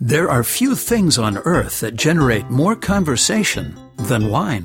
There are few things on earth that generate more conversation than wine.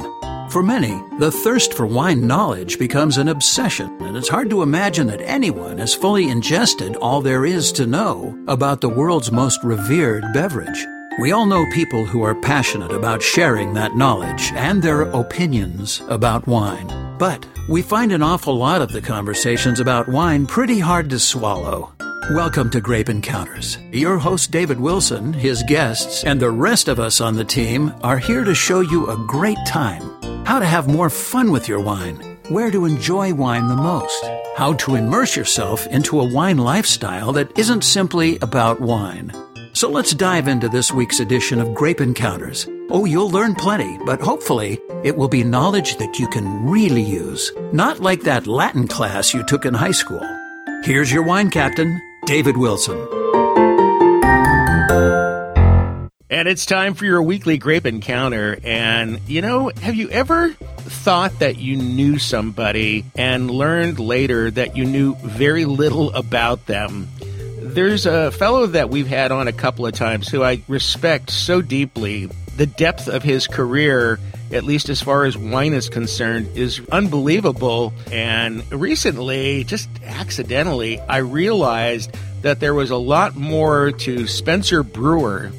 For many, the thirst for wine knowledge becomes an obsession, and it's hard to imagine that anyone has fully ingested all there is to know about the world's most revered beverage. We all know people who are passionate about sharing that knowledge and their opinions about wine. But we find an awful lot of the conversations about wine pretty hard to swallow. Welcome to Grape Encounters. Your host, David Wilson, his guests, and the rest of us on the team are here to show you a great time, how to have more fun with your wine, where to enjoy wine the most, how to immerse yourself into a wine lifestyle that isn't simply about wine. So let's dive into this week's edition of Grape Encounters. Oh, you'll learn plenty, but hopefully it will be knowledge that you can really use, not like that Latin class you took in high school. Here's your wine captain, David Wilson. And it's time for your weekly grape encounter. And, you know, have you ever thought that you knew somebody and learned later that you knew very little about them? There's a fellow that we've had on a couple of times who I respect so deeply. The depth of his career, at least as far as wine is concerned, is unbelievable. And recently, just accidentally, I realized that there was a lot more to Spencer Brewer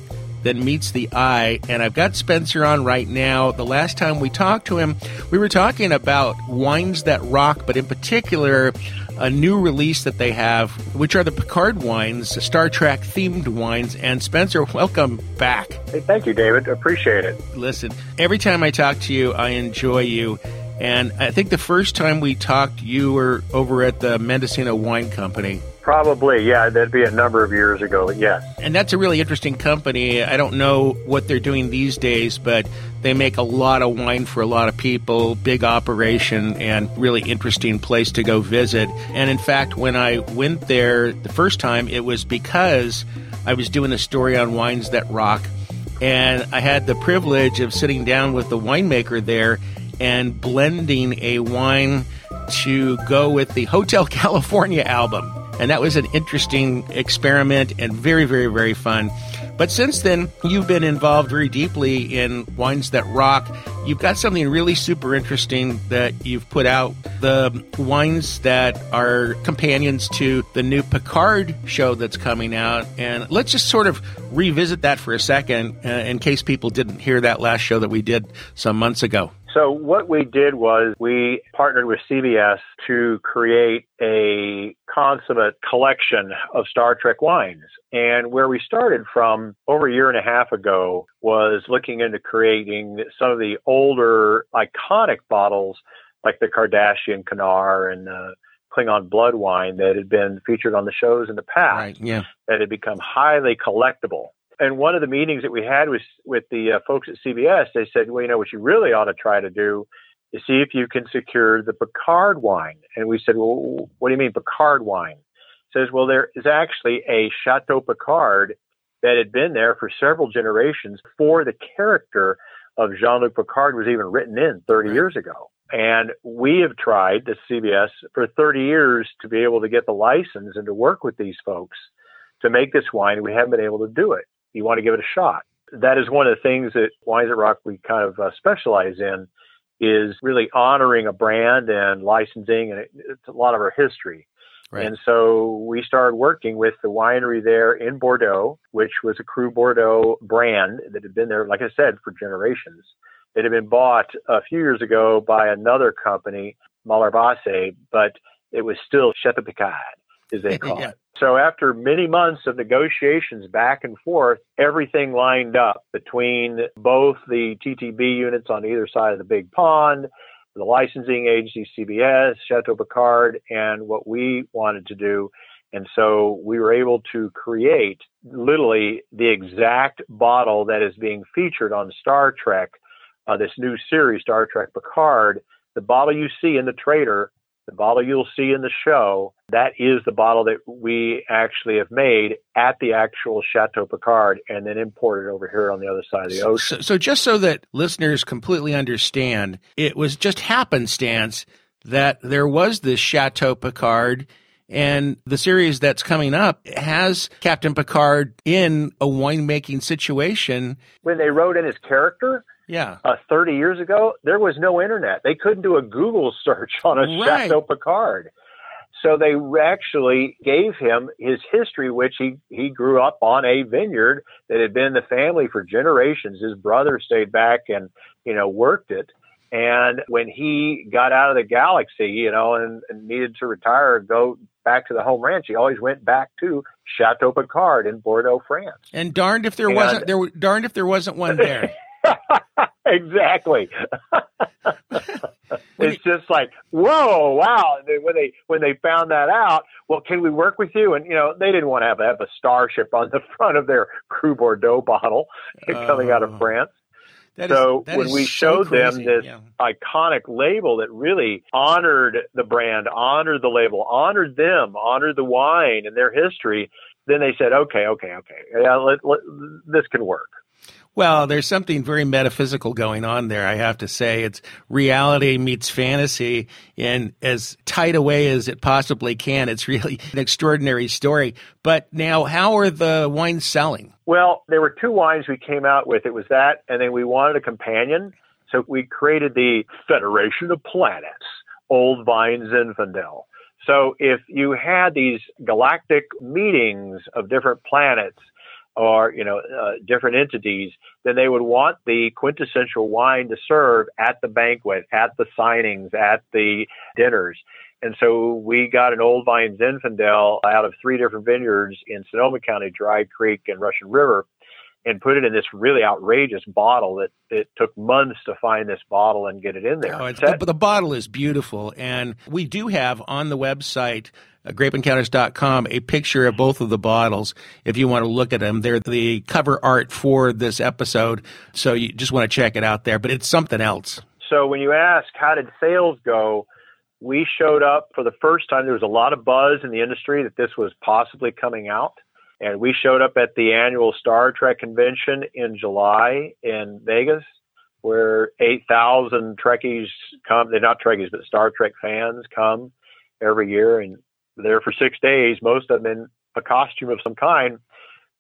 than meets the eye. And I've got Spencer on right now. The last time we talked to him, we were talking about wines that rock, but in particular, a new release that they have, which are the Picard wines, Star Trek themed wines. And Spencer, welcome back. Hey, thank you, David. Appreciate it. Listen, every time I talk to you, I enjoy you. And I think the first time we talked, you were over at the Mendocino Wine Company. Probably, yeah. That'd be a number of years ago, yes. And that's a really interesting company. I don't know what they're doing these days, but they make a lot of wine for a lot of people, big operation, and really interesting place to go visit. And in fact, when I went there the first time, it was because I was doing a story on wines that rock. And I had the privilege of sitting down with the winemaker there and blending a wine to go with the Hotel California album. And that was an interesting experiment and very, very, very fun. But since then, you've been involved very deeply in Wines That Rock. You've got something really super interesting that you've put out the wines that are companions to the new Picard show that's coming out. And let's just sort of revisit that for a second uh, in case people didn't hear that last show that we did some months ago. So what we did was we partnered with CBS to create a consummate collection of Star Trek wines. And where we started from over a year and a half ago was looking into creating some of the older iconic bottles like the Cardassian Kanar and uh, Klingon blood wine that had been featured on the shows in the past Right, yeah. that had become highly collectible and one of the meetings that we had was with the uh, folks at CBS. They said, well, you know, what you really ought to try to do is see if you can secure the Picard wine. And we said, well, what do you mean Picard wine? It says, well, there is actually a Chateau Picard that had been there for several generations before the character of Jean-Luc Picard was even written in 30 Right. years ago. And we have tried, the CBS, for 30 years to be able to get the license and to work with these folks to make this wine. We haven't been able to do it. You want to give it a shot. That is one of the things that Wines That Rock we kind of uh, specialize in is really honoring a brand and licensing, and it, it's a lot of our history. Right. And so we started working with the winery there in Bordeaux, which was a Cru Bordeaux brand that had been there, like I said, for generations. It had been bought a few years ago by another company, Malherbasse, but it was still Chateau Picard, as they call Yeah. it. So after many months of negotiations back and forth, everything lined up between both the TTB units on either side of the big pond, the licensing agency CBS, Chateau Picard, and what we wanted to do. And so we were able to create literally the exact bottle that is being featured on Star Trek, uh, this new series, Star Trek Picard. The bottle you see in the trailer, the bottle you'll see in the show, that is the bottle that we actually have made at the actual Chateau Picard and then imported over here on the other side of the ocean. So, so just so that listeners completely understand, it was just happenstance that there was this Chateau Picard And the series that's coming up has Captain Picard in a winemaking situation. When they wrote in his character, yeah. Uh, 30 years ago, there was no internet. They couldn't do a Google search on a right. Chateau Picard. So they actually gave him his history, which he, he grew up on a vineyard that had been in the family for generations. His brother stayed back and, you know, worked it. And when he got out of the galaxy, you know, and, and needed to retire and go back to the home ranch, he always went back to Chateau Picard in Bordeaux, France. And darned if there and, wasn't there darned if there wasn't one there. exactly. it's just like, whoa, wow. When they when they found that out, well, can we work with you? And you know, they didn't want to have, have a starship on the front of their Cru Bordeaux bottle uh, coming out of oh. France. so is, when we so showed crazy. them this yeah. iconic label that really honored the brand, honored the label, honored them, honored the wine and their history, then they said, okay, okay, okay, yeah, let, let, this can work. Well, there's something very metaphysical going on there, I have to say. It's reality meets fantasy in as tight a way as it possibly can. It's really an extraordinary story. But now, how are the wines selling? Well, there were two wines we came out with. It was that, and then we wanted a companion. So we created the Federation of Planets, Old Vine Zinfandel. So if you had these galactic meetings of different planets, or you know uh, different entities, then they would want the quintessential wine to serve at the banquet, at the signings, at the dinners. And so we got an old vine Zinfandel out of three different vineyards in Sonoma County, Dry Creek and Russian River, and put it in this really outrageous bottle that it took months to find this bottle and get it in there. Oh, the, the bottle is beautiful. And we do have on the website uh, grapeencounters.com a picture of both of the bottles if you want to look at them. They're the cover art for this episode, so you just want to check it out there, but it's something else. So when you ask how did sales go, we showed up for the first time. There was a lot of buzz in the industry that this was possibly coming out. And we showed up at the annual Star Trek convention in July in Vegas, where 8,000 Trekkies come. They're not Trekkies, but Star Trek fans come every year. And there for six days, most of them in a costume of some kind.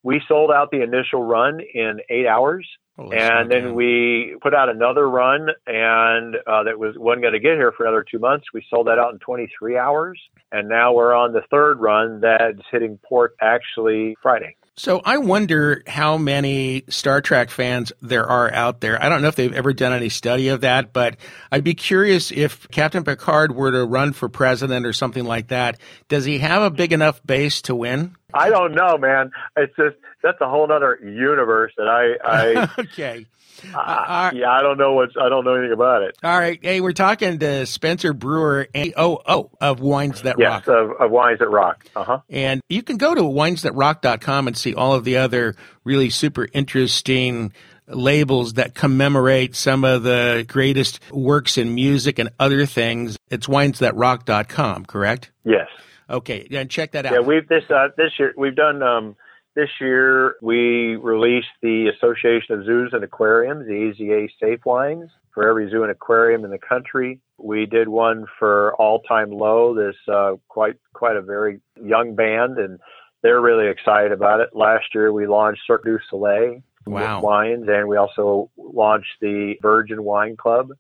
We sold out the initial run in eight hours. And then we put out another run, and uh, that was wasn't going to get here for another two months. We sold that out in 23 hours, and now we're on the third run that's hitting port actually Friday. So I wonder how many Star Trek fans there are out there. I don't know if they've ever done any study of that, but I'd be curious if Captain Picard were to run for president or something like that. Does he have a big enough base to win? I don't know, man. It's just that's a whole other universe that I. I okay. Uh, uh, yeah, I don't know what's. I don't know anything about it. All right, hey, we're talking to Spencer Brewer, AOO of Wines That yes, Rock. Yes, of, of, Wines That Rock. Uh huh. And you can go to winesthatrock.com and see all of the other really super interesting labels that commemorate some of the greatest works in music and other things. It's winesthatrock.com, correct? Yes. Okay, and check that out. Yeah, we've this uh, this year we've done um, this year we released the Association of Zoos and Aquariums, the AZA Safe Wines, for every zoo and aquarium in the country. We did one for All Time Low, this uh, quite quite a very young band, and they're really excited about it. Last year we launched Cirque du Soleil wow. wines, and we also launched the Virgin Wine Club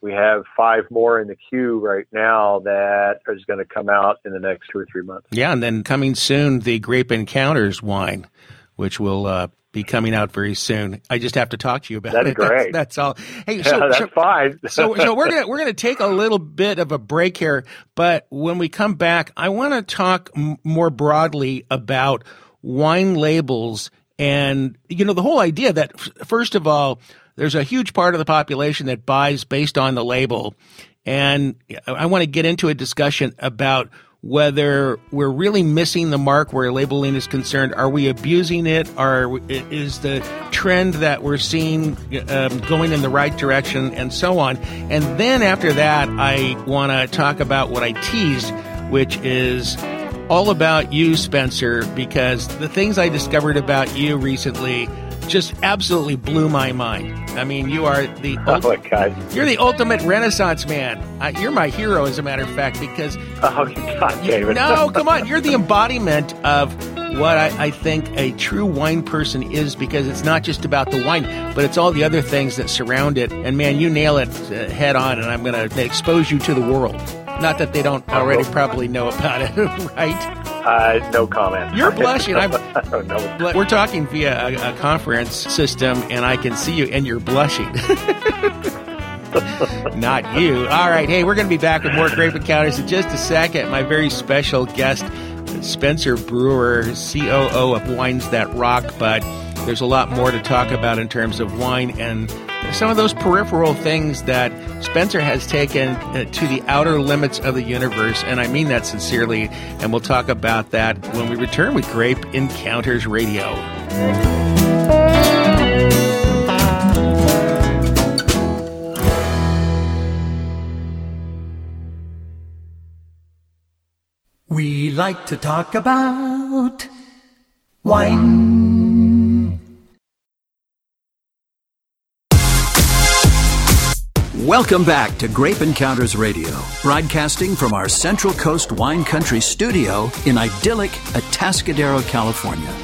we have five more in the queue right now that is going to come out in the next two or three months. Yeah, and then coming soon, the Grape Encounters wine, which will uh, be coming out very soon. I just have to talk to you about that. that's it. Great. That's, that's all. Hey, so, yeah, that's so, fine. so, so we're gonna we're gonna take a little bit of a break here, but when we come back, I want to talk m- more broadly about wine labels and you know the whole idea that f- first of all there's a huge part of the population that buys based on the label. And I want to get into a discussion about whether we're really missing the mark where labeling is concerned. Are we abusing it? Or is the trend that we're seeing um, going in the right direction and so on? And then after that, I want to talk about what I teased, which is all about you, Spencer, because the things I discovered about you recently just absolutely blew my mind. I mean, you are the oh you're the ultimate Renaissance man. Uh, you're my hero, as a matter of fact, because oh God, David. no, come on, you're the embodiment of what I, I, think a true wine person is because it's not just about the wine, but it's all the other things that surround it. And man, you nail it uh, head on, and I'm going to expose you to the world. Not that they don't already probably know about it, right? Uh, no comment. You're blushing. I'm, no. We're talking via a, a conference system, and I can see you, and you're blushing. Not you. All right. Hey, we're going to be back with more Grape Encounters in just a second. My very special guest, Spencer Brewer, COO of Wines That Rock. But there's a lot more to talk about in terms of wine and some of those peripheral things that Spencer has taken uh, to the outer limits of the universe. And I mean that sincerely. And we'll talk about that when we return with Grape Encounters Radio. We like to talk about wine. Welcome back to Grape Encounters Radio, broadcasting from our Central Coast Wine Country studio in idyllic Atascadero, California.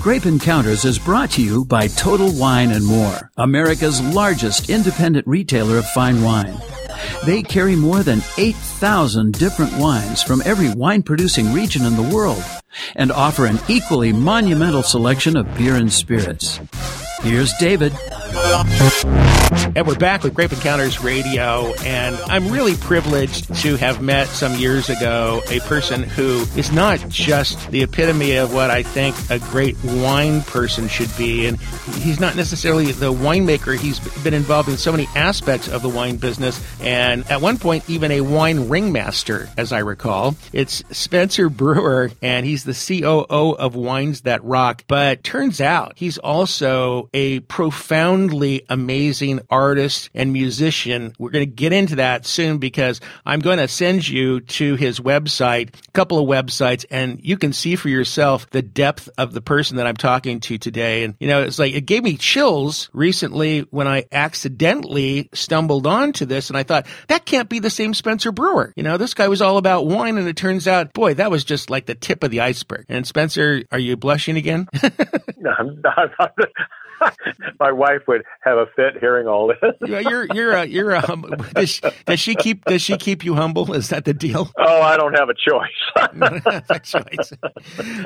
Grape Encounters is brought to you by Total Wine and More, America's largest independent retailer of fine wine. They carry more than 8,000 different wines from every wine producing region in the world and offer an equally monumental selection of beer and spirits. Here's David. And we're back with Grape Encounters Radio, and I'm really privileged to have met some years ago a person who is not just the epitome of what I think a great wine person should be, and he's not necessarily the winemaker. He's been involved in so many aspects of the wine business, and at one point, even a wine ringmaster, as I recall. It's Spencer Brewer, and he's the COO of Wines That Rock. But turns out he's also a profoundly amazing artist and musician. We're going to get into that soon because I'm going to send you to his website, a couple of websites, and you can see for yourself the depth of the person that I'm talking to today. And, you know, it's like it gave me chills recently when I accidentally stumbled onto this and I thought, that can't be the same Spencer Brewer. You know, this guy was all about wine and it turns out, boy, that was just like the tip of the iceberg. And Spencer, are you blushing again? no, I'm not. my wife would have a fit hearing all this. you're you're a, you're a hum- does, she, does she keep does she keep you humble? Is that the deal? Oh, I don't have a choice. a choice.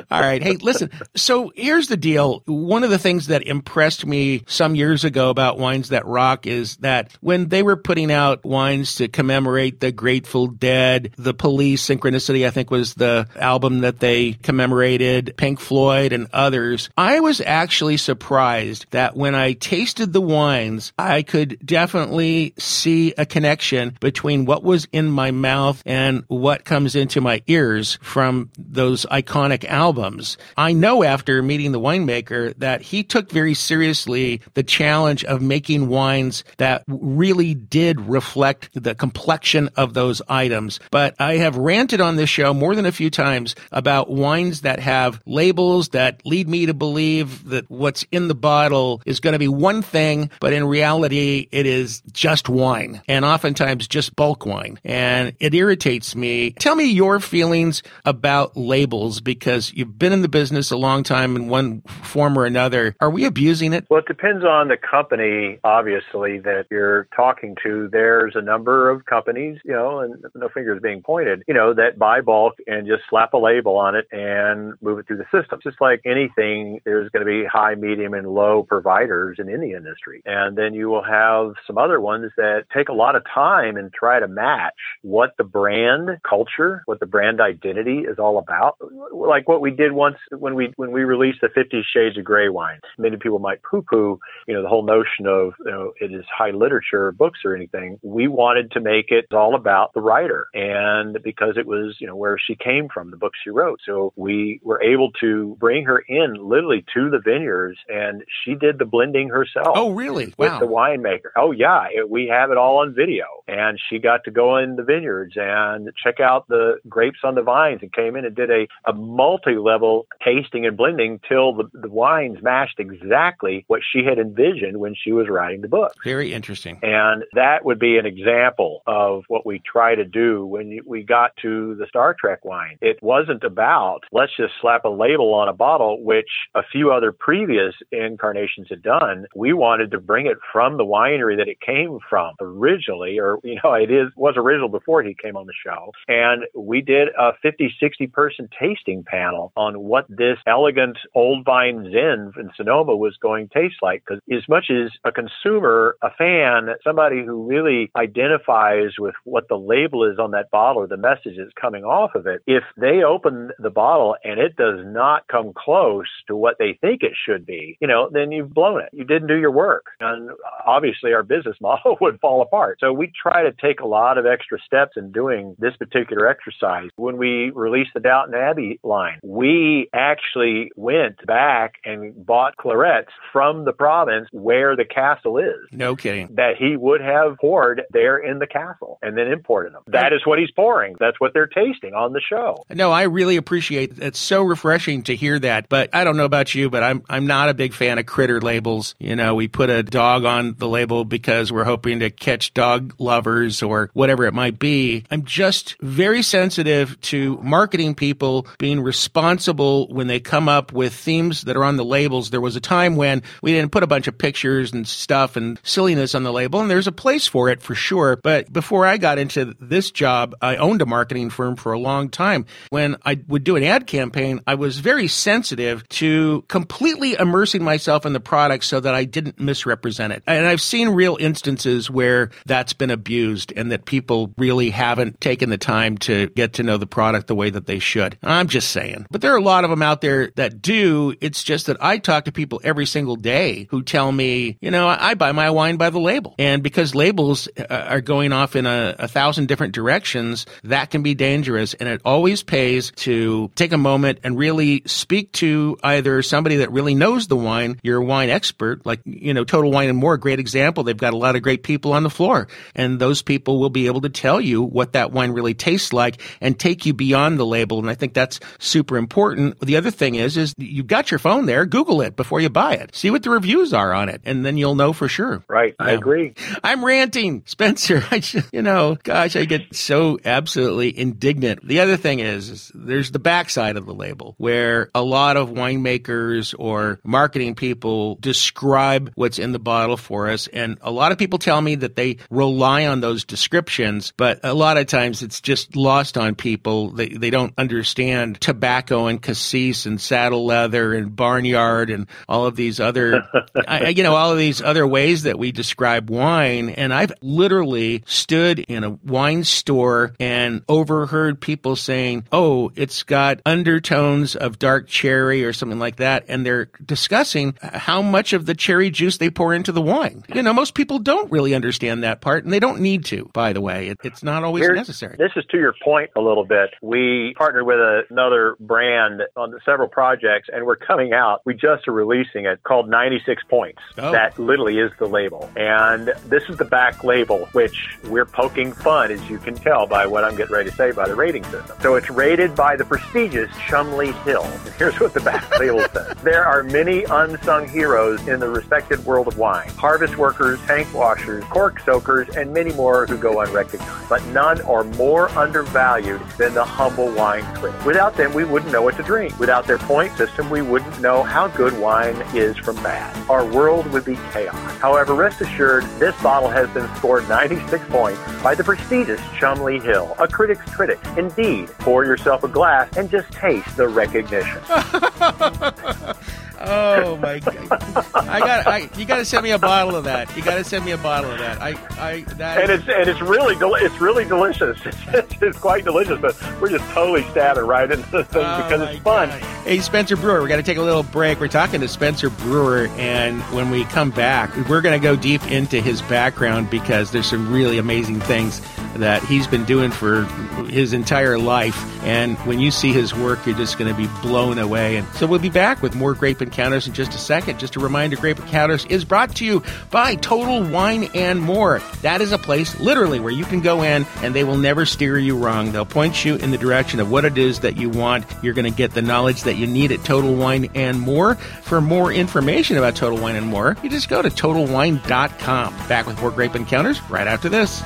All right. Hey, listen. So here's the deal. One of the things that impressed me some years ago about Wines That Rock is that when they were putting out wines to commemorate the Grateful Dead, the Police, Synchronicity, I think was the album that they commemorated, Pink Floyd, and others. I was actually surprised that when I tasted the wines, I could definitely see a connection between what was in my mouth and what comes into my ears from those iconic albums. I know after meeting the winemaker that he took very seriously the challenge of making wines that really did reflect the complexion of those items. But I have ranted on this show more than a few times about wines that have labels that lead me to believe that what's in the bottle bottle is going to be one thing, but in reality, it is just wine and oftentimes just bulk wine. And it irritates me. Tell me your feelings about labels because you've been in the business a long time in one form or another. Are we abusing it? Well, it depends on the company, obviously, that you're talking to. There's a number of companies, you know, and no fingers being pointed, you know, that buy bulk and just slap a label on it and move it through the system. Just like anything, there's going to be high, medium, and low providers in the industry. And then you will have some other ones that take a lot of time and try to match what the brand culture, what the brand identity is all about. Like what we did once when we when we released the 50 Shades of Grey wine. Many people might poo-poo, you know, the whole notion of you know it is high literature books or anything. We wanted to make it all about the writer, and because it was you know where she came from, the books she wrote. So we were able to bring her in literally to the vineyards, and she She did the blending herself. Oh, really? With wow. the winemaker. Oh, yeah. It, we have it all on video. And she got to go in the vineyards and check out the grapes on the vines and came in and did a, a multi level tasting and blending till the, the wines matched exactly what she had envisioned when she was writing the book. Very interesting. And that would be an example of what we try to do when we got to the Star Trek wine. It wasn't about let's just slap a label on a bottle, which a few other previous incarnations had done. We wanted to bring it from the winery that it came from originally, or, you know, it is, was original before he came on the show. And we did a 50, 60 person tasting panel on what this elegant old vine Zin in Sonoma was going to taste like. Because as much as a consumer, a fan, somebody who really identifies with what the label is on that bottle or the message that's coming off of it, if they open the bottle and it does not come close to what they think it should be, you know, then you've blown it. You didn't do your work. And obviously our business model would fall apart. So we try to take a lot of extra steps in doing this particular exercise. When we released the Downton Abbey line, we actually went back and bought clarets from the province where the castle is. No kidding. That he would have poured there in the castle and then imported them. That is what he's pouring. That's what they're tasting on the show. No, I really appreciate it. It's so refreshing to hear that. But I don't know about you, but I'm I'm not a big fan of critter labels. You know, we put a dog on the label because we're hoping to catch dog lovers or whatever it might be. I'm just very sensitive to marketing people being responsible when they come up with themes that are on the labels. There was a time when we didn't put a bunch of pictures and stuff and silliness on the label, and there's a place for it for sure. But before I got into this job, I owned a marketing firm for a long time. When I would do an ad campaign, I was very sensitive to completely immersing myself in the product so that I didn't misrepresent it. And I've seen real instances where that's been abused and that people really haven't taken the time to get to know the product the way that they should. I'm just saying. But there are a lot of them out there that do. It's just that I talk to people every single day who tell me, you know, I buy my wine by the label. And because labels uh, are going off in a, a thousand different directions, that can be dangerous. And it always pays to take a moment and really speak to either somebody that really knows the wine, you're a wine expert, like, you know, Total Wine and More, great example. They've got a lot of great people on the floor. And those people will be able to tell you what that wine really tastes like and take you beyond the label. And I think that's super important. The other thing is, is you've got your phone there, Google it before you buy it. See what the reviews are on it. And then you'll know for sure. Right. I agree. I'm ranting, Spencer. I just, you know, gosh, I get so absolutely indignant. The other thing is, is there's the backside of the label where a lot of winemakers or marketing people describe what's in the bottle for us. And a lot of people tell me that they rely on those descriptions, but a lot of times it's just lost on people. They, they don't understand tobacco and cassis and saddle leather and barnyard and all of these other, I- you know, all of these other ways that we describe wine. And I've literally stood in a wine store and overheard people saying, oh, it's got undertones of dark cherry or something like that. And they're discussing how much of the cherry juice they pour into the wine. You know, most people don't really understand that part and they don't need to, by the way. It, it's not always Here's- necessary. This is to your point a little bit. We partnered with another brand on several projects, and we're coming out. We just are releasing it called 96 Points. Oh. That literally is the label. And this is the back label, which we're poking fun, as you can tell by what I'm getting ready to say by the rating system. So it's rated by the prestigious Chumley Hill. And here's what the back label says. There are many unsung heroes in the respected world of wine. Harvest workers, tank washers, cork soakers, and many more who go unrecognized. But none are more undervalued than the humble wine critic. Without them, we wouldn't know what to drink. Without their point system, we wouldn't know how good wine is from bad. Our world would be chaos. However, rest assured, this bottle has been scored 96 points by the prestigious Chumley Hill, a critic's critic. Indeed, pour yourself a glass and just taste the recognition. Oh my god! I got. I, you got to send me a bottle of that. You got to send me a bottle of that. I. I. That. and it's and it's really del- it's really delicious. It's, it's quite delicious, but we're just totally stabbing right into the thing Oh, because it's fun. God. Hey, Spencer Brewer, we're going to take a little break. We're talking to Spencer Brewer, and when we come back, we're going to go deep into his background because there's some really amazing things that he's been doing for his entire life. And when you see his work, you're just going to be blown away. And so we'll be back with more Grape Encounters in just a second. Just a reminder Grape Encounters is brought to you by Total Wine and More. That is a place, literally, where you can go in and they will never steer you wrong. They'll point you in the direction of what it is that you want. You're going to get the knowledge that you need at Total Wine and More. For more information about Total Wine and More, you just go to TotalWine.com. Back with more Grape Encounters right after this.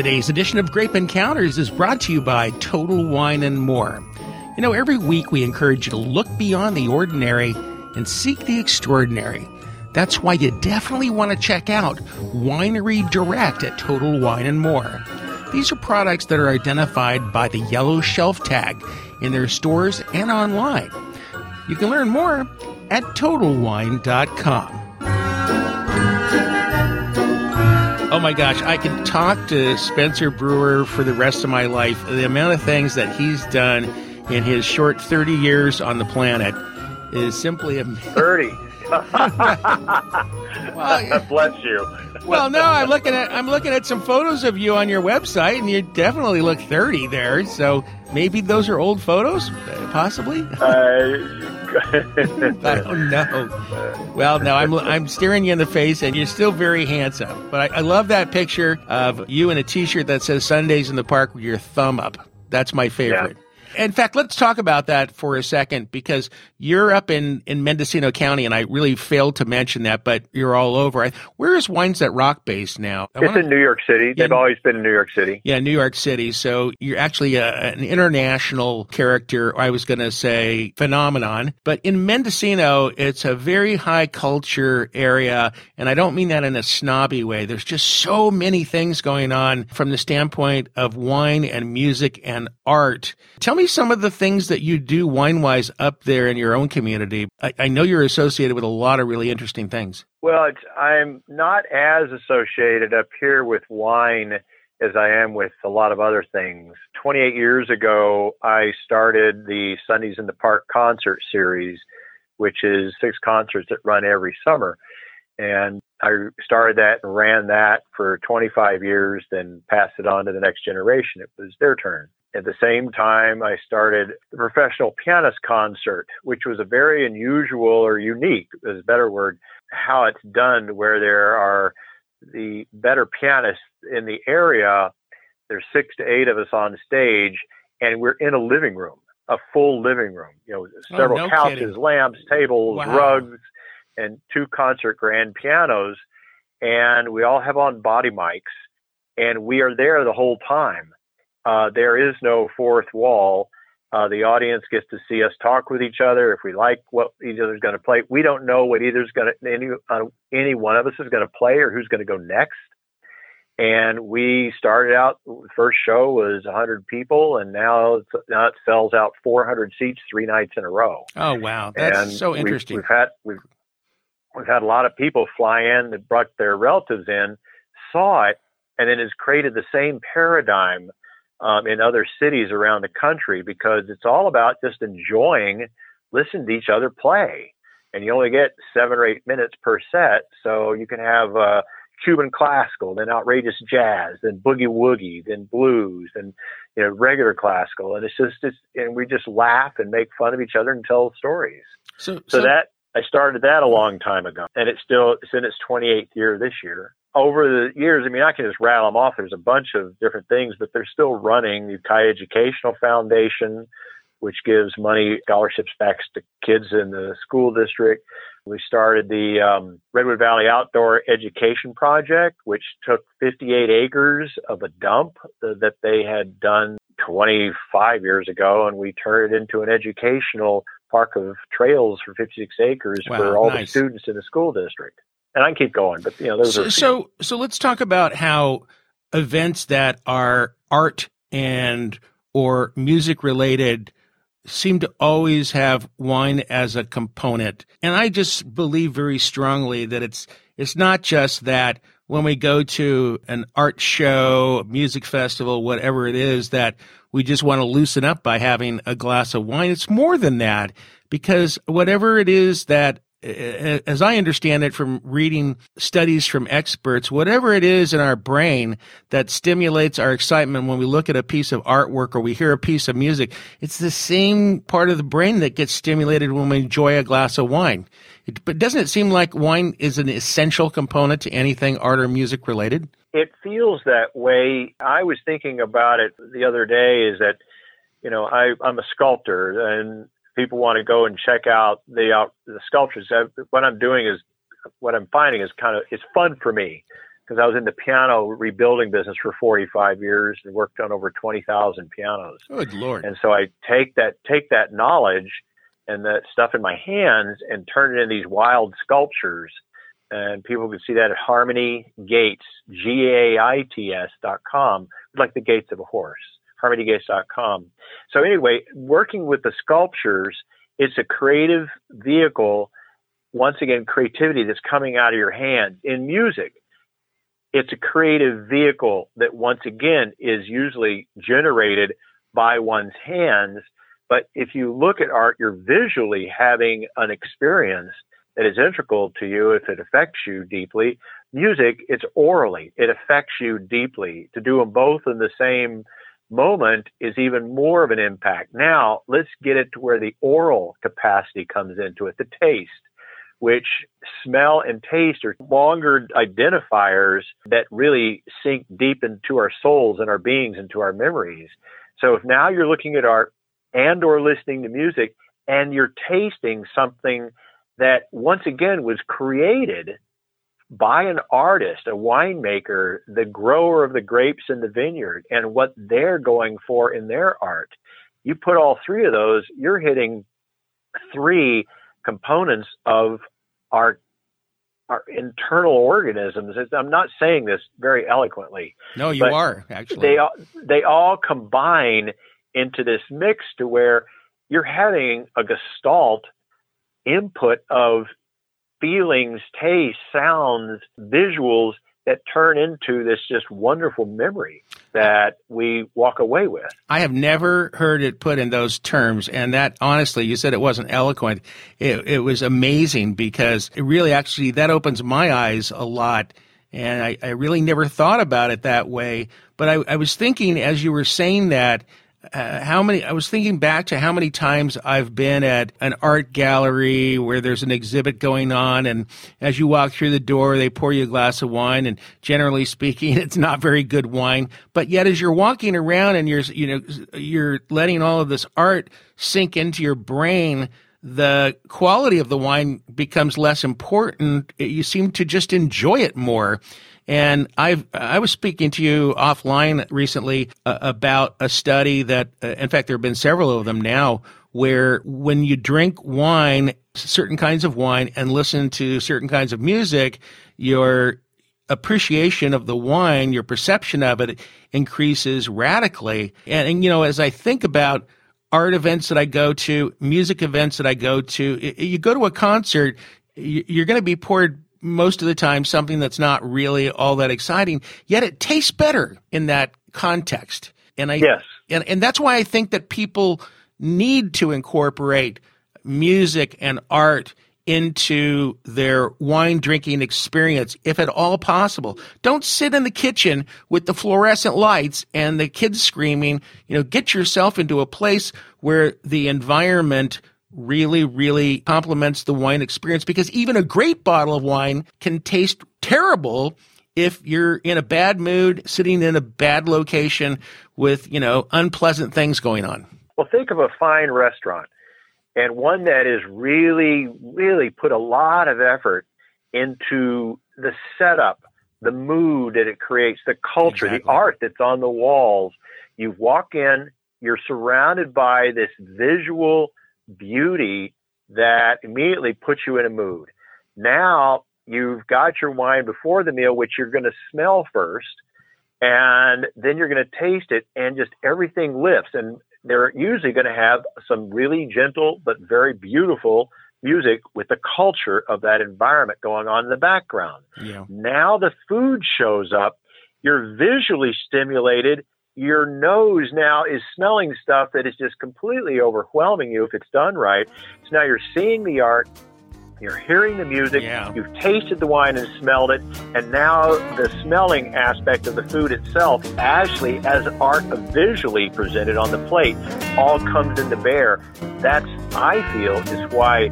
Today's edition of Grape Encounters is brought to you by Total Wine and More. You know, every week we encourage you to look beyond the ordinary and seek the extraordinary. That's why you definitely want to check out Winery Direct at Total Wine and More. These are products that are identified by the yellow shelf tag in their stores and online. You can learn more at TotalWine.com. Oh my gosh, I could talk to Spencer Brewer for the rest of my life. The amount of things that he's done in his short 30 years on the planet is simply amazing. 30. well, Bless you. well, no, I'm looking at I'm looking at some photos of you on your website, and you definitely look 30 there. So maybe those are old photos, possibly. Uh, I don't know. Well, no, I'm I'm staring you in the face, and you're still very handsome. But I, I love that picture of you in a T-shirt that says "Sundays in the Park" with your thumb up. That's my favorite. Yeah. In fact, let's talk about that for a second because you're up in, in Mendocino County, and I really failed to mention that, but you're all over. Where is Wines That Rock based now? I it's wanna- in New York City. They've always been in New York City. yeah, New York City. So you're actually a, an international character, I was going to say phenomenon. But in Mendocino, it's a very high culture area. And I don't mean that in a snobby way. There's just so many things going on from the standpoint of wine and music and art. Tell me some of the things that you do wine wise up there in your own community. I, I know you're associated with a lot of really interesting things. Well, I'm not as associated up here with wine as I am with a lot of other things. 28 years ago, I started the Sundays in the Park concert series, which is six concerts that run every summer. And I started that and ran that for 25 years, then passed it on to the next generation. It was their turn. At the same time, I started the professional pianist concert, which was a very unusual or unique, is a better word, how it's done where there are the better pianists in the area. There's six to eight of us on stage and we're in a living room, a full living room, you know, oh, several no couches, kidding. lamps, tables, Wow. rugs, and two concert grand pianos. And we all have on body mics and we are there the whole time. Uh, there is no fourth wall. Uh, the audience gets to see us talk with each other. If we like what each other's going to play, we don't know what either's going to any uh, any one of us is going to play or who's going to go next. And we started out. The first show was 100 people, and now it's, now it sells out 400 seats three nights in a row. Oh, wow. That's and so we've- interesting. We've, had we've we've had a lot of people fly in that brought their relatives in, saw it, and then has created the same paradigm um, in other cities around the country because it's all about just enjoying, listening to each other play, and you only get seven or eight minutes per set, so you can have. Uh, Cuban classical, then outrageous jazz, then boogie woogie, then blues, and you know regular classical, and it's just it's, and we just laugh and make fun of each other and tell stories. so, So that I started that a long time ago, and it's still it's in its 28th year this year. Over the years, I mean, I can just rattle them off. There's a bunch of different things, but they're still running. The Kai Educational Foundation, which gives money scholarships back to kids in the school district. We started the um, Redwood Valley Outdoor Education Project, which took 58 acres of a dump that they had done 25 years ago, and we turned it into an educational park of trails for 56 acres Wow, for all the students in the school district. And I can keep going, but you know, those so, are so so let's talk about how events that are art and or music related seem to always have wine as a component. And I just believe very strongly that it's it's not just that when we go to an art show, music festival, whatever it is that we just want to loosen up by having a glass of wine. It's more than that because whatever it is that as I understand it from reading studies from experts, whatever it is in our brain that stimulates our excitement when we look at a piece of artwork or we hear a piece of music, it's the same part of the brain that gets stimulated when we enjoy a glass of wine. It, but doesn't it seem like wine is an essential component to anything art or music related? It feels that way. I was thinking about it the other day is that, you know, I, I'm a sculptor and people want to go and check out the out the sculptures. What I'm doing is what I'm finding is kind of it's fun for me because I was in the piano rebuilding business for 45 years and worked on over 20,000 pianos. Good lord! And so I take that take that knowledge and that stuff in my hands and turn it into these wild sculptures. And people can see that at Harmony Gaits, G A I T S dot com, like the gaits of a horse harmonygaits.com. So anyway, working with the sculptures, it's a creative vehicle. Once again, creativity that's coming out of your hands. In music, it's a creative vehicle that once again is usually generated by one's hands. But if you look at art, you're visually having an experience that is integral to you if it affects you deeply. Music, it's orally. It affects you deeply. To do them both in the same moment is even more of an impact. Now, let's get it to where the oral capacity comes into it, the taste, which smell and taste are longer identifiers that really sink deep into our souls and our beings, into our memories. So if now you're looking at art and or listening to music and you're tasting something that once again was created by an artist, a winemaker, the grower of the grapes in the vineyard, and what they're going for in their art. You put all three of those, you're hitting three components of our our internal organisms. I'm not saying this very eloquently. No, you are actually. They all, they all combine into this mix to where you're having a gestalt input of feelings, tastes, sounds, visuals that turn into this just wonderful memory that we walk away with. I have never heard it put in those terms. And that honestly, you said it wasn't eloquent. It, it was amazing because it really actually, that opens my eyes a lot. And I, I really never thought about it that way. But I, I was thinking as you were saying that, uh, how many I was thinking back to how many times I've been at an art gallery where there's an exhibit going on and as you walk through the door they pour you a glass of wine and generally speaking it's not very good wine. But yet as you're walking around and you're you know you're letting all of this art sink into your brain the quality of the wine becomes less important. You seem to just enjoy it more and I I was speaking to you offline recently uh, about a study that, uh, in fact, there have been several of them now, where when you drink wine, certain kinds of wine, and listen to certain kinds of music, your appreciation of the wine, your perception of it increases radically. And, and you know, as I think about art events that I go to, music events that I go to, you go to a concert, you're going to be poured most of the time something that's not really all that exciting, yet it tastes better in that context. And I yes. and, and that's why I think that people need to incorporate music and art into their wine drinking experience if at all possible. Don't sit in the kitchen with the fluorescent lights and the kids screaming. You know, get yourself into a place where the environment really, really complements the wine experience because even a great bottle of wine can taste terrible if you're in a bad mood, sitting in a bad location with, you know, unpleasant things going on. Well, think of a fine restaurant and one that is really, really put a lot of effort into the setup, the mood that it creates, the culture, exactly. the art that's on the walls. You walk in, you're surrounded by this visual beauty that immediately puts you in a mood. Now you've got your wine before the meal, which you're going to smell first. And then you're going to taste it and just everything lifts. And they're usually going to have some really gentle but very beautiful music with the culture of that environment going on in the background. Yeah. Now the food shows up, you're visually stimulated. Your nose now is smelling stuff that is just completely overwhelming you if it's done right. So now you're seeing the art, you're hearing the music, Yeah. you've tasted the wine and smelled it, and now the smelling aspect of the food itself, actually as art visually presented on the plate, all comes into bear. That's, I feel, is why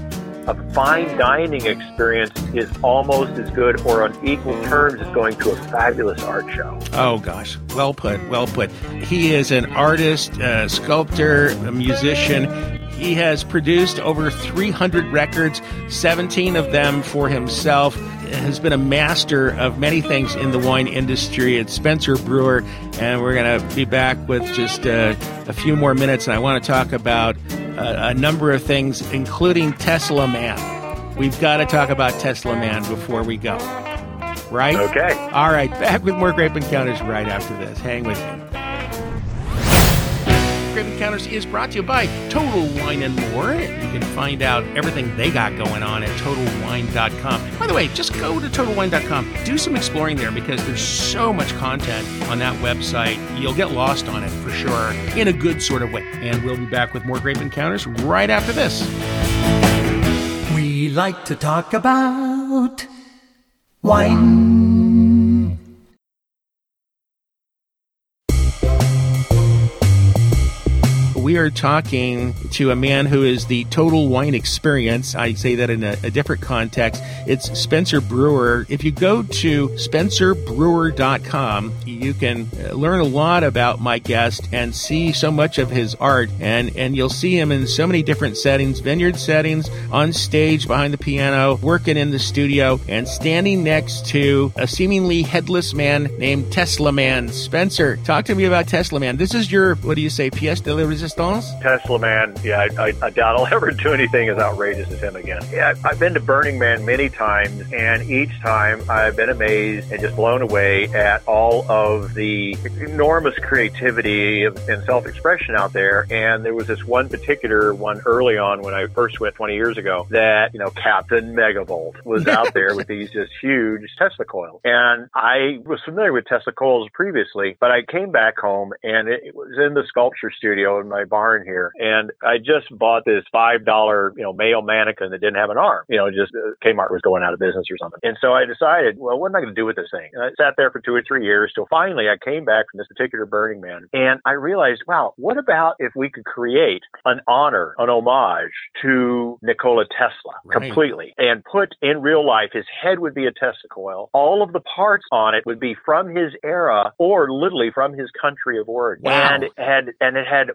a fine dining experience is almost as good or on equal terms as going to a fabulous art show. Oh gosh, well put, well put. He is an artist, a sculptor, a musician. He has produced over 300 records, 17 of them for himself. Has been a master of many things in the wine industry. It's Spencer Brewer, and we're going to be back with just uh, a few more minutes. And I want to talk about uh, a number of things, including Tesla Man. We've got to talk about Tesla Man before we go. Right? Okay. All right, back with more Grape Encounters right after this. Hang with me. Grape Encounters is brought to you by Total Wine and More. You can find out everything they got going on at TotalWine.com. By the way, just go to TotalWine.com. Do some exploring there because there's so much content on that website. You'll get lost on it for sure, in a good sort of way. And we'll be back with more Grape Encounters right after this. We like to talk about wine. Are talking to a man who is the total wine experience. I say that in a, a different context. It's Spencer Brewer. If you go to spencerbrewer.com, you can uh, learn a lot about my guest and see so much of his art. And, and you'll see him in so many different settings vineyard settings, on stage behind the piano, working in the studio, and standing next to a seemingly headless man named Tesla Man. Spencer, talk to me about Tesla Man. This is your, what do you say, pièce de la résistance? Tesla Man, yeah, I, I, I doubt I'll ever do anything as outrageous as him again. Yeah, I've been to Burning Man many times, and each time I've been amazed and just blown away at all of the enormous creativity and self-expression out there. And there was this one particular one early on when I first went 20 years ago that, you know, Captain Megavolt was out there with these just huge Tesla coils. And I was familiar with Tesla coils previously, but I came back home and it was in the sculpture studio in my barn here. And I just bought this $5, you know, male mannequin that didn't have an arm. You know, just uh, Kmart was going out of business or something. And so I decided, well, what am I going to do with this thing? And I sat there for two or three years till finally I came back from this particular Burning Man and I realized, wow, what about if we could create an honor, an homage to Nikola Tesla Right. completely and put in real life, his head would be a Tesla coil. All of the parts on it would be from his era or literally from his country of origin. Wow. And it had, and it had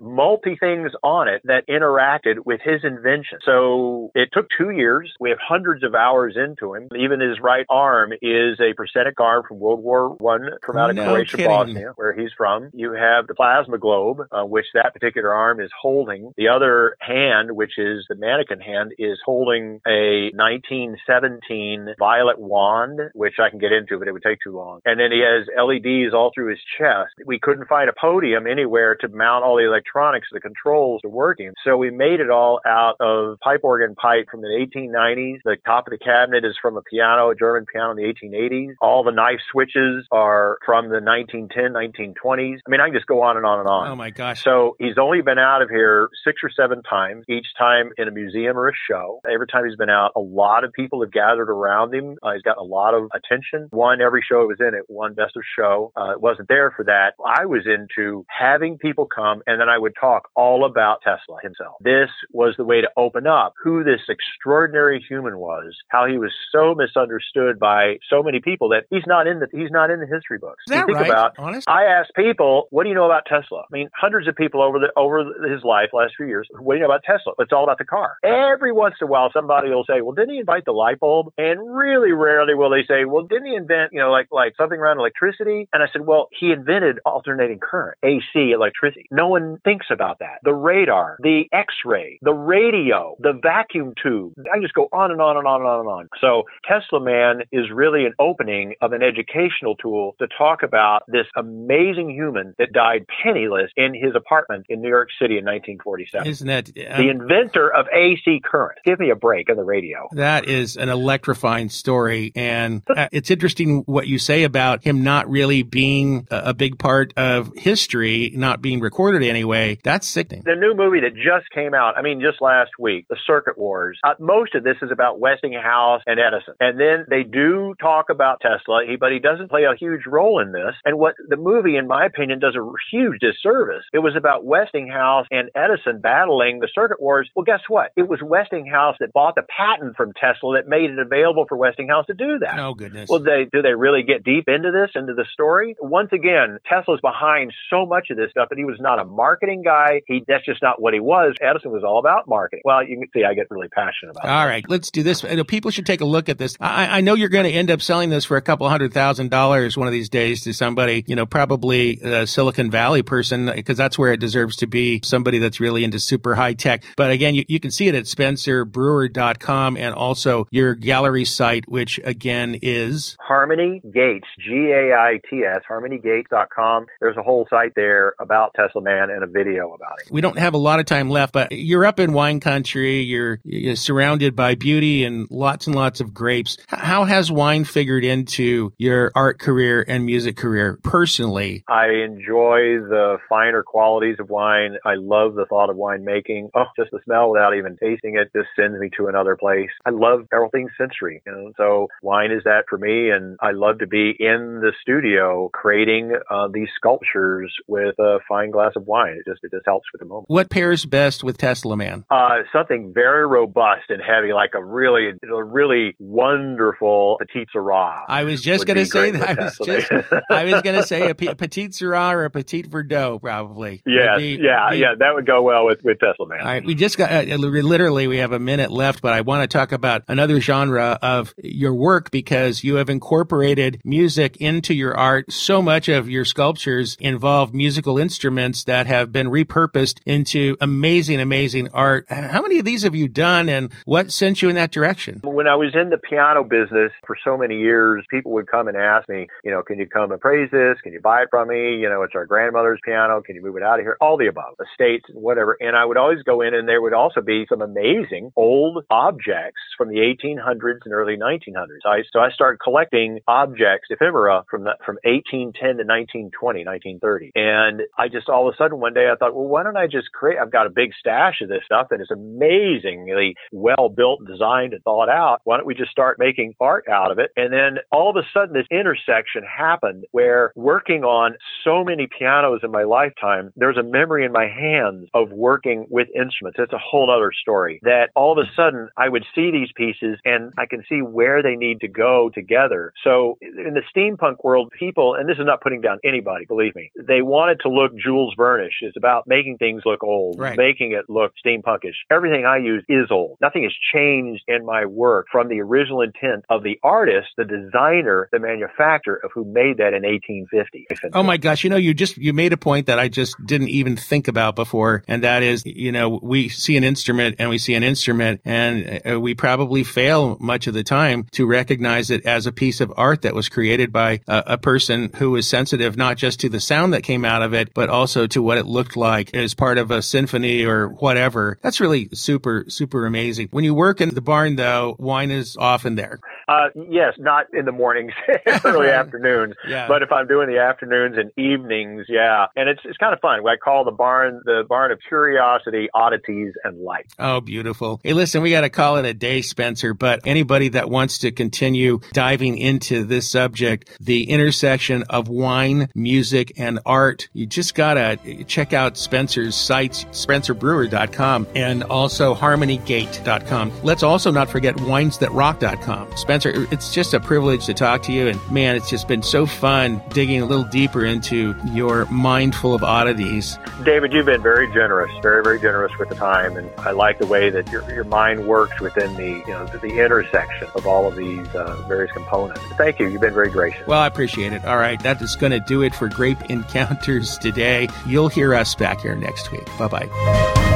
things on it that interacted with his invention. So it took two years. We have hundreds of hours into him. Even his right arm is a prosthetic arm from World War One from out of No Croatia, kidding. Bosnia, where he's from. You have the plasma globe, uh, which that particular arm is holding. The other hand, which is the mannequin hand, is holding a 1917 violet wand, which I can get into, but it would take too long. And then he has LEDs all through his chest. We couldn't find a podium anywhere to mount all the electronics, the controls to working. So we made it all out of pipe organ pipe from the 1890s. The top of the cabinet is from a piano, a German piano in the 1880s. All the knife switches are from the 1910, 1920s. I mean, I can just go on and on and on. Oh my gosh. So he's only been out of here six or seven times, each time in a museum or a show. Every time he's been out, a lot of people have gathered around him. Uh, he's gotten a lot of attention. Won every show it was in. It won Best of Show. Uh, it wasn't there for that. I was into having people come and then I would talk all about Tesla himself. This was the way to open up who this extraordinary human was, how he was so misunderstood by so many people that he's not in the he's not in the history books. Is that think right? about? I asked people, what do you know about Tesla? I mean, hundreds of people over the over his life, last few years, what do you know about Tesla? It's all about the car. Every once in a while, somebody will say, well, didn't he invent the light bulb? And really rarely will they say, well, didn't he invent, you know, like like something around electricity? And I said, well, he invented alternating current, AC electricity. No one thinks about about that. The radar, the x-ray, the radio, the vacuum tube. I just go on and on and on and on and on. So Tesla Man is really an opening of an educational tool to talk about this amazing human that died penniless in his apartment in New York City in 1947. Isn't that um, the inventor of AC current? Give me a break on the radio. That is an electrifying story, and uh, it's interesting what you say about him not really being a big part of history, not being recorded anyway. That's sickening. The new movie that just came out, I mean, just last week, The Circuit Wars. Uh, most of this is about Westinghouse and Edison, and then they do talk about Tesla, but he doesn't play a huge role in this. And what the movie, in my opinion, does a huge disservice. It was about Westinghouse and Edison battling the circuit wars. Well, guess what? It was Westinghouse that bought the patent from Tesla that made it available for Westinghouse to do that. Oh goodness. Well, they do they really get deep into this, into the story? Once again, Tesla's behind so much of this stuff, but he was not a marketing guy. He that's just not what he was. Edison was all about marketing. Well, you can see I get really passionate about. It. All right, let's do this. People should take a look at this. I, I know you're going to end up selling this for a couple hundred thousand dollars one of these days to somebody, you know, probably a Silicon Valley person, because that's where it deserves to be. Somebody that's really into super high tech. But again, you, you can see it at spencerbrewer.com and also your gallery site, which again is Harmony Gaits, G A I T S, harmonygaits.com. There's a whole site there about Tesla Man and a video about it. We don't have a lot of time left, but you're up in wine country. You're, you're surrounded by beauty and lots and lots of grapes. How has wine figured into your art career and music career personally? I enjoy the finer qualities of wine. I love the thought of wine making. Oh, just the smell without even tasting it just sends me to another place. I love everything sensory, you know. So wine is that for me, and I love to be in the studio creating uh, these sculptures with a fine glass of wine. It just it just helps with the moment. What pairs best with Tesla Man? Uh, something very robust and heavy, like a really a really wonderful Petite Sirah. I was just going to say that. I was just I was going to say a Petite Sirah or a Petite Verdot, probably. Yeah, yeah, be, yeah. That would go well with with Tesla Man. All right, we just got uh, literally we have a minute left, but I want to talk about another genre of your work because you have incorporated music into your art. So much of your sculptures involve musical instruments that have been repurposed into amazing, amazing art. How many of these have you done, and what sent you in that direction? When I was in the piano business for so many years, people would come and ask me, you know, can you come and praise this? Can you buy it from me? You know, it's our grandmother's piano. Can you move it out of here? All the above, estates whatever. And I would always go in, and there would also be some amazing old objects from the 1800s and early 1900s. I, so I started collecting objects, ephemera from the, from 1810 to 1920, 1930. And I just all of a sudden one day I thought, well, why don't I just create? I've got a big stash of this stuff that is amazingly well built, designed, and thought out. Why don't we just start making art out of it? And then all of a sudden this intersection happened where working on so many pianos in my lifetime, there's a memory in my hands of working with instruments. It's a whole other story that all of a sudden I would see these pieces and I can see where they need to go together. So in the steampunk world, people, and this is not putting down anybody, believe me, they wanted to look Jules Vernish. It's about making things look old, right. making it look steampunkish. Everything I use is old. Nothing has changed in my work from the original intent of the artist, the designer, the manufacturer of who made that in 1850. Oh my gosh. You know, you just, you made a point that I just didn't even think about before. And that is, you know, we see an instrument and we see an instrument and uh, we probably fail much of the time to recognize it as a piece of art that was created by a, a person who was sensitive not just to the sound that came out of it, but also to what it looked like as part of a symphony or whatever. That's really super, super amazing. When you work in the barn, though, wine is often there. Uh, yes, not in the mornings, early afternoons. Yeah. But if I'm doing the afternoons and evenings, yeah, and it's it's kind of fun. I call the barn the barn of curiosity, oddities, and light. Oh, beautiful. Hey, listen, we got to call it a day, Spencer. But anybody that wants to continue diving into this subject, the intersection of wine, music, and art, you just got to check out Spencer's sites, spencerbrewer.com, and also harmonygaits.com. Let's also not forget winesthatrock.com. Spencer Spencer, it's just a privilege to talk to you. And man, it's just been so fun digging a little deeper into your mind full of oddities. David, you've been very generous, very, very generous with the time. And I like the way that your, your mind works within the, you know, the, the intersection of all of these uh, various components. Thank you. You've been very gracious. Well, I appreciate it. All right. That is going to do it for Grape Encounters today. You'll hear us back here next week. Bye bye.